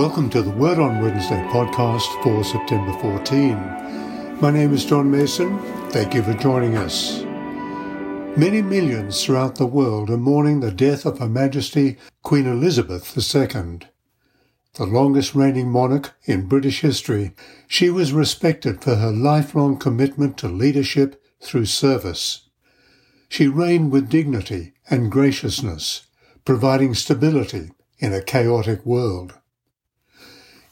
Welcome to the Word on Wednesday podcast for September 14. My name is John Mason. Thank you for joining us. Many millions throughout the world are mourning the death of Her Majesty Queen Elizabeth II. The longest reigning monarch in British history, she was respected for her lifelong commitment to leadership through service. She reigned with dignity and graciousness, providing stability in a chaotic world.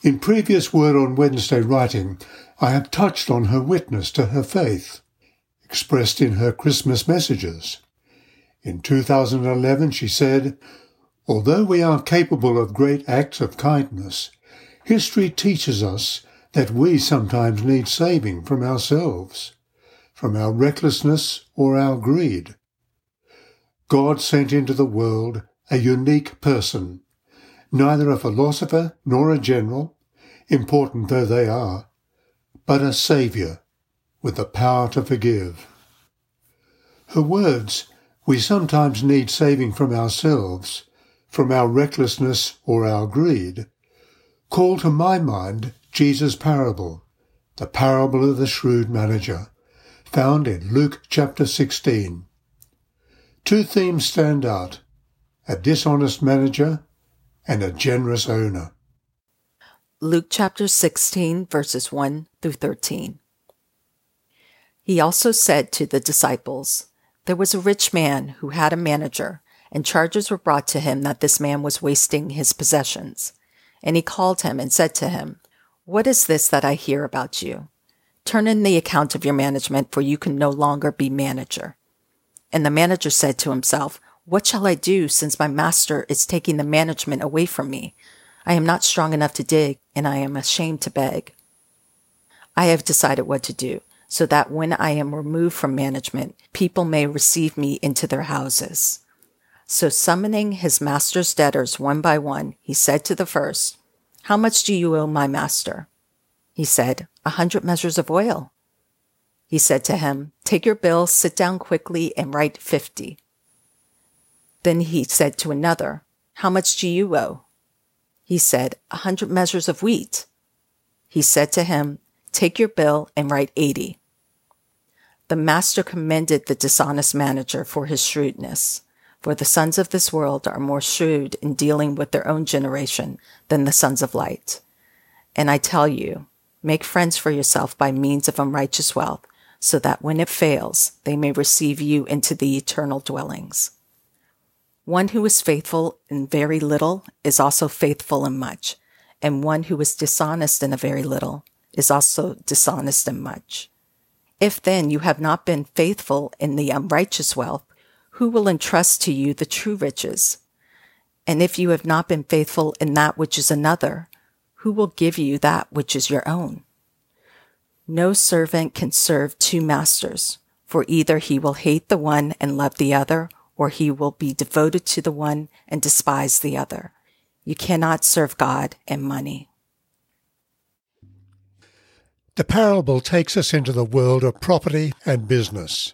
In previous Word on Wednesday writing, I have touched on her witness to her faith, expressed in her Christmas messages. In 2011, she said, Although we are capable of great acts of kindness, history teaches us that we sometimes need saving from ourselves, from our recklessness or our greed. God sent into the world a unique person neither a philosopher nor a general, important though they are, but a Saviour with the power to forgive. Her words, we sometimes need saving from ourselves, from our recklessness or our greed, call to my mind Jesus' parable, the parable of the shrewd manager, found in Luke chapter 16. Two themes stand out, a dishonest manager and a generous owner. Luke chapter 16, verses 1 through 13. He also said to the disciples, There was a rich man who had a manager, and charges were brought to him that this man was wasting his possessions. And he called him and said to him, What is this that I hear about you? Turn in the account of your management, for you can no longer be manager. And the manager said to himself, what shall I do since my master is taking the management away from me? I am not strong enough to dig, and I am ashamed to beg. I have decided what to do, so that when I am removed from management, people may receive me into their houses. So summoning his master's debtors one by one, he said to the first, How much do you owe my master? He said, A hundred measures of oil. He said to him, Take your bill, sit down quickly, and write fifty. Then he said to another, How much do you owe? He said, A hundred measures of wheat. He said to him, Take your bill and write eighty. The master commended the dishonest manager for his shrewdness, for the sons of this world are more shrewd in dealing with their own generation than the sons of light. And I tell you, make friends for yourself by means of unrighteous wealth, so that when it fails, they may receive you into the eternal dwellings. One who is faithful in very little is also faithful in much, and one who is dishonest in a very little is also dishonest in much. If then you have not been faithful in the unrighteous wealth, who will entrust to you the true riches? And if you have not been faithful in that which is another, who will give you that which is your own? No servant can serve two masters, for either he will hate the one and love the other, or he will be devoted to the one and despise the other. You cannot serve God and money. The parable takes us into the world of property and business.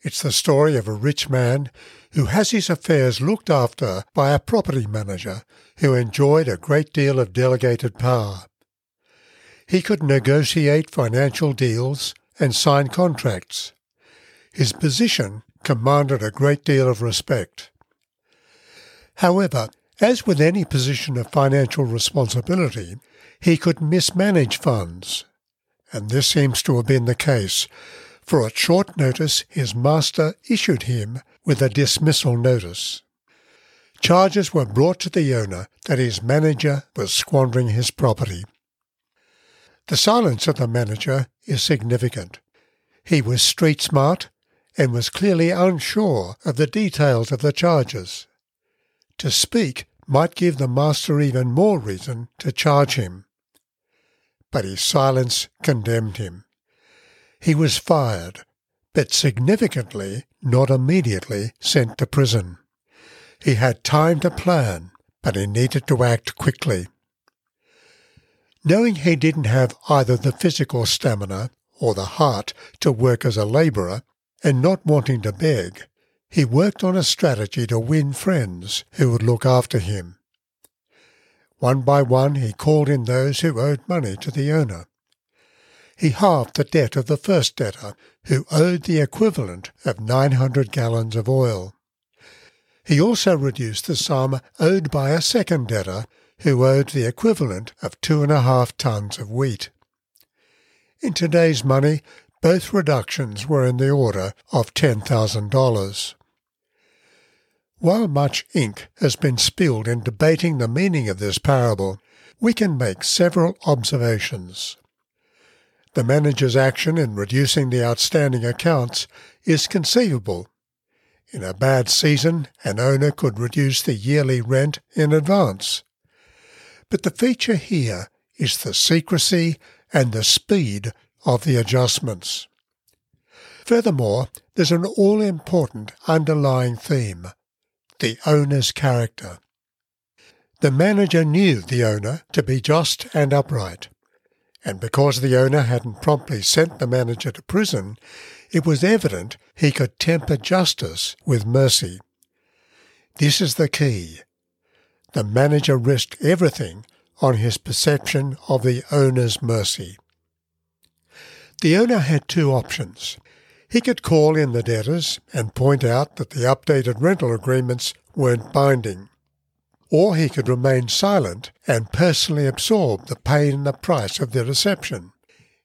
It's the story of a rich man who has his affairs looked after by a property manager who enjoyed a great deal of delegated power. He could negotiate financial deals and sign contracts. His position commanded a great deal of respect. However, as with any position of financial responsibility, he could mismanage funds, and this seems to have been the case, for at short notice his master issued him with a dismissal notice. Charges were brought to the owner that his manager was squandering his property. The silence of the manager is significant. He was street smart and was clearly unsure of the details of the charges. To speak might give the master even more reason to charge him. But his silence condemned him. He was fired, but significantly not immediately sent to prison. He had time to plan, but he needed to act quickly. Knowing he didn't have either the physical stamina or the heart to work as a labourer, and not wanting to beg, he worked on a strategy to win friends who would look after him. One by one he called in those who owed money to the owner. He halved the debt of the first debtor, who owed the equivalent of 900 gallons of oil. He also reduced the sum owed by a second debtor, who owed the equivalent of two and a half tons of wheat. In today's money, both reductions were in the order of $10,000. While much ink has been spilled in debating the meaning of this parable, we can make several observations. The manager's action in reducing the outstanding accounts is conceivable. In a bad season, an owner could reduce the yearly rent in advance. But the feature here is the secrecy and the speed of the adjustments. Furthermore, there's an all important underlying theme the owner's character. The manager knew the owner to be just and upright, and because the owner hadn't promptly sent the manager to prison, it was evident he could temper justice with mercy. This is the key. The manager risked everything on his perception of the owner's mercy. The owner had two options. He could call in the debtors and point out that the updated rental agreements weren't binding. Or he could remain silent and personally absorb the pain and the price of the deception,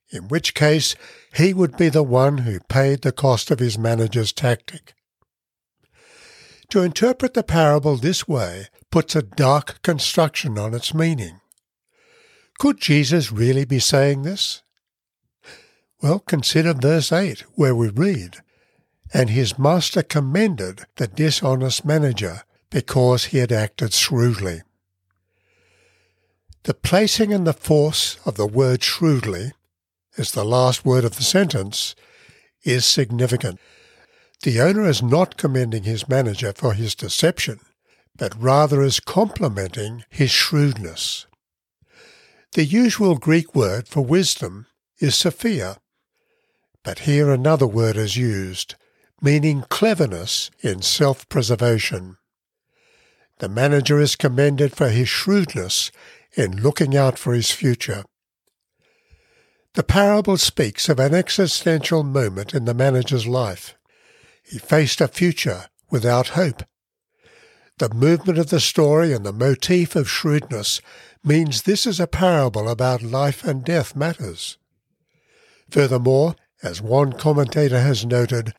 in which case he would be the one who paid the cost of his manager's tactic. To interpret the parable this way puts a dark construction on its meaning. Could Jesus really be saying this? Well, consider verse 8, where we read, And his master commended the dishonest manager because he had acted shrewdly. The placing and the force of the word shrewdly as the last word of the sentence is significant. The owner is not commending his manager for his deception, but rather is complimenting his shrewdness. The usual Greek word for wisdom is Sophia, but here another word is used, meaning cleverness in self-preservation. The manager is commended for his shrewdness in looking out for his future. The parable speaks of an existential moment in the manager's life. He faced a future without hope. The movement of the story and the motif of shrewdness means this is a parable about life and death matters. Furthermore, as one commentator has noted,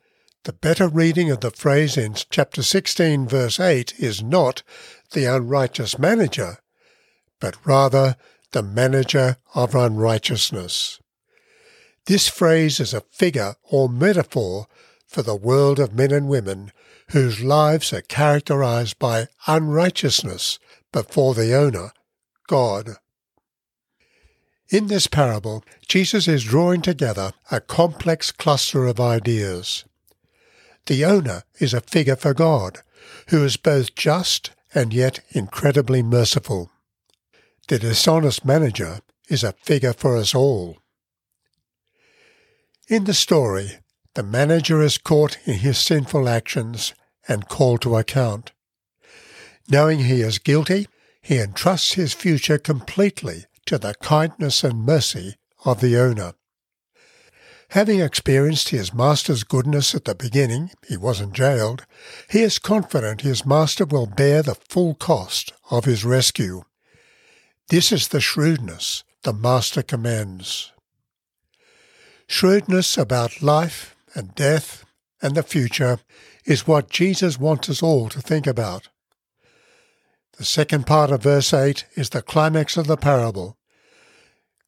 the better reading of the phrase in chapter 16, verse 8 is not the unrighteous manager, but rather the manager of unrighteousness. This phrase is a figure or metaphor for the world of men and women whose lives are characterized by unrighteousness before the owner, God. In this parable, Jesus is drawing together a complex cluster of ideas. The owner is a figure for God, who is both just and yet incredibly merciful. The dishonest manager is a figure for us all. In the story, the manager is caught in his sinful actions and called to account. Knowing he is guilty, he entrusts his future completely to the kindness and mercy of the owner. Having experienced his master's goodness at the beginning, he wasn't jailed, he is confident his master will bear the full cost of his rescue. This is the shrewdness the master commends. Shrewdness about life and death and the future is what Jesus wants us all to think about. The second part of verse 8 is the climax of the parable,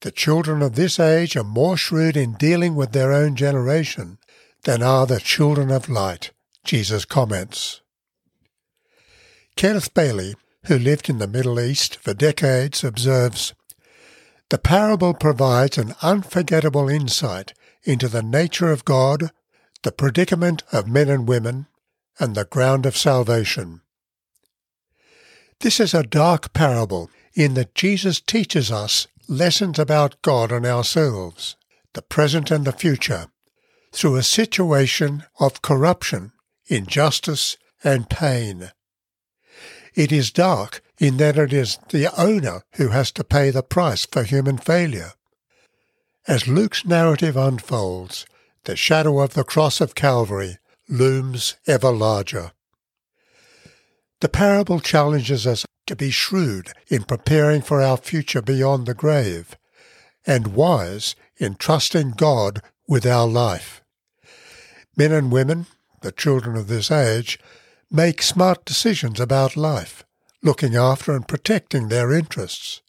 the children of this age are more shrewd in dealing with their own generation than are the children of light, Jesus comments. Kenneth Bailey, who lived in the Middle East for decades, observes The parable provides an unforgettable insight into the nature of God, the predicament of men and women, and the ground of salvation. This is a dark parable in that Jesus teaches us lessons about God and ourselves, the present and the future, through a situation of corruption, injustice, and pain. It is dark in that it is the owner who has to pay the price for human failure. As Luke's narrative unfolds, the shadow of the cross of Calvary looms ever larger. The parable challenges us to be shrewd in preparing for our future beyond the grave, and wise in trusting God with our life. Men and women, the children of this age, make smart decisions about life, looking after and protecting their interests.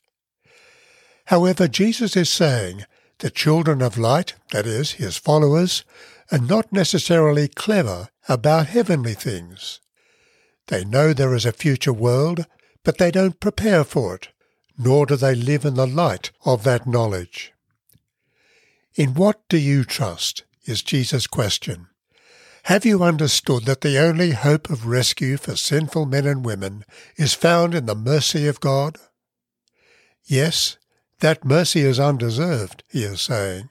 However, Jesus is saying the children of light, that is, his followers, are not necessarily clever about heavenly things. They know there is a future world, but they don't prepare for it, nor do they live in the light of that knowledge. In what do you trust? is Jesus' question. Have you understood that the only hope of rescue for sinful men and women is found in the mercy of God? Yes, that mercy is undeserved, he is saying.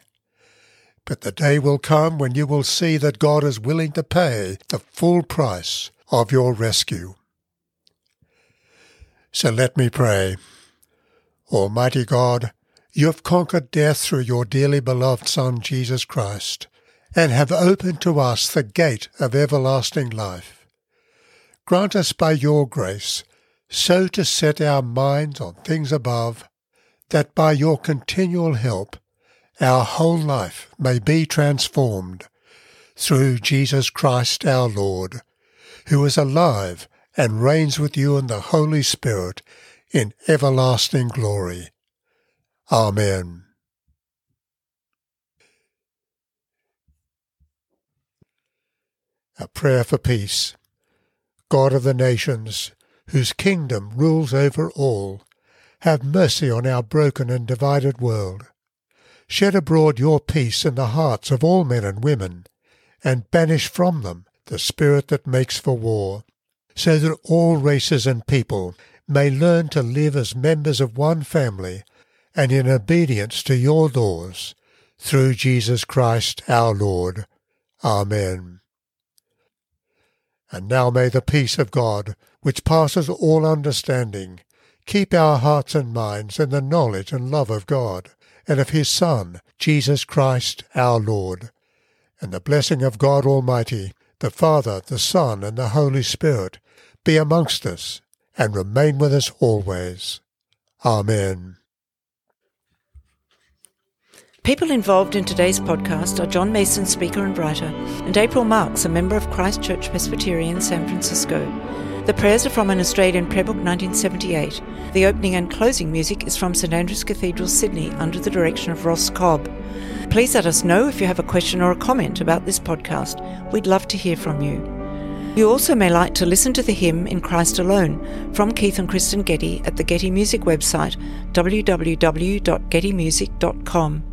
But the day will come when you will see that God is willing to pay the full price of your rescue. So let me pray. Almighty God, you have conquered death through your dearly beloved Son, Jesus Christ, and have opened to us the gate of everlasting life. Grant us by your grace so to set our minds on things above, that by your continual help our whole life may be transformed through Jesus Christ our Lord, who is alive and reigns with you in the Holy Spirit in everlasting glory. Amen. A prayer for peace. God of the nations, whose kingdom rules over all, have mercy on our broken and divided world. Shed abroad your peace in the hearts of all men and women, and banish from them the spirit that makes for war, so that all races and people may learn to live as members of one family and in obedience to your laws, through Jesus Christ our Lord. Amen. And now may the peace of God, which passes all understanding, keep our hearts and minds in the knowledge and love of God, and of his Son, Jesus Christ our Lord. And the blessing of God Almighty, the Father, the Son, and the Holy Spirit, be amongst us and remain with us always. Amen. People involved in today's podcast are John Mason, speaker and writer, and April Marks, a member of Christ Church Presbyterian, San Francisco. The prayers are from an Australian prayer book 1978. The opening and closing music is from St Andrew's Cathedral, Sydney, under the direction of Ross Cobb. Please let us know if you have a question or a comment about this podcast. We'd love to hear from you. You also may like to listen to the hymn In Christ Alone from Keith and Kristyn Getty at the Getty Music website www.gettymusic.com.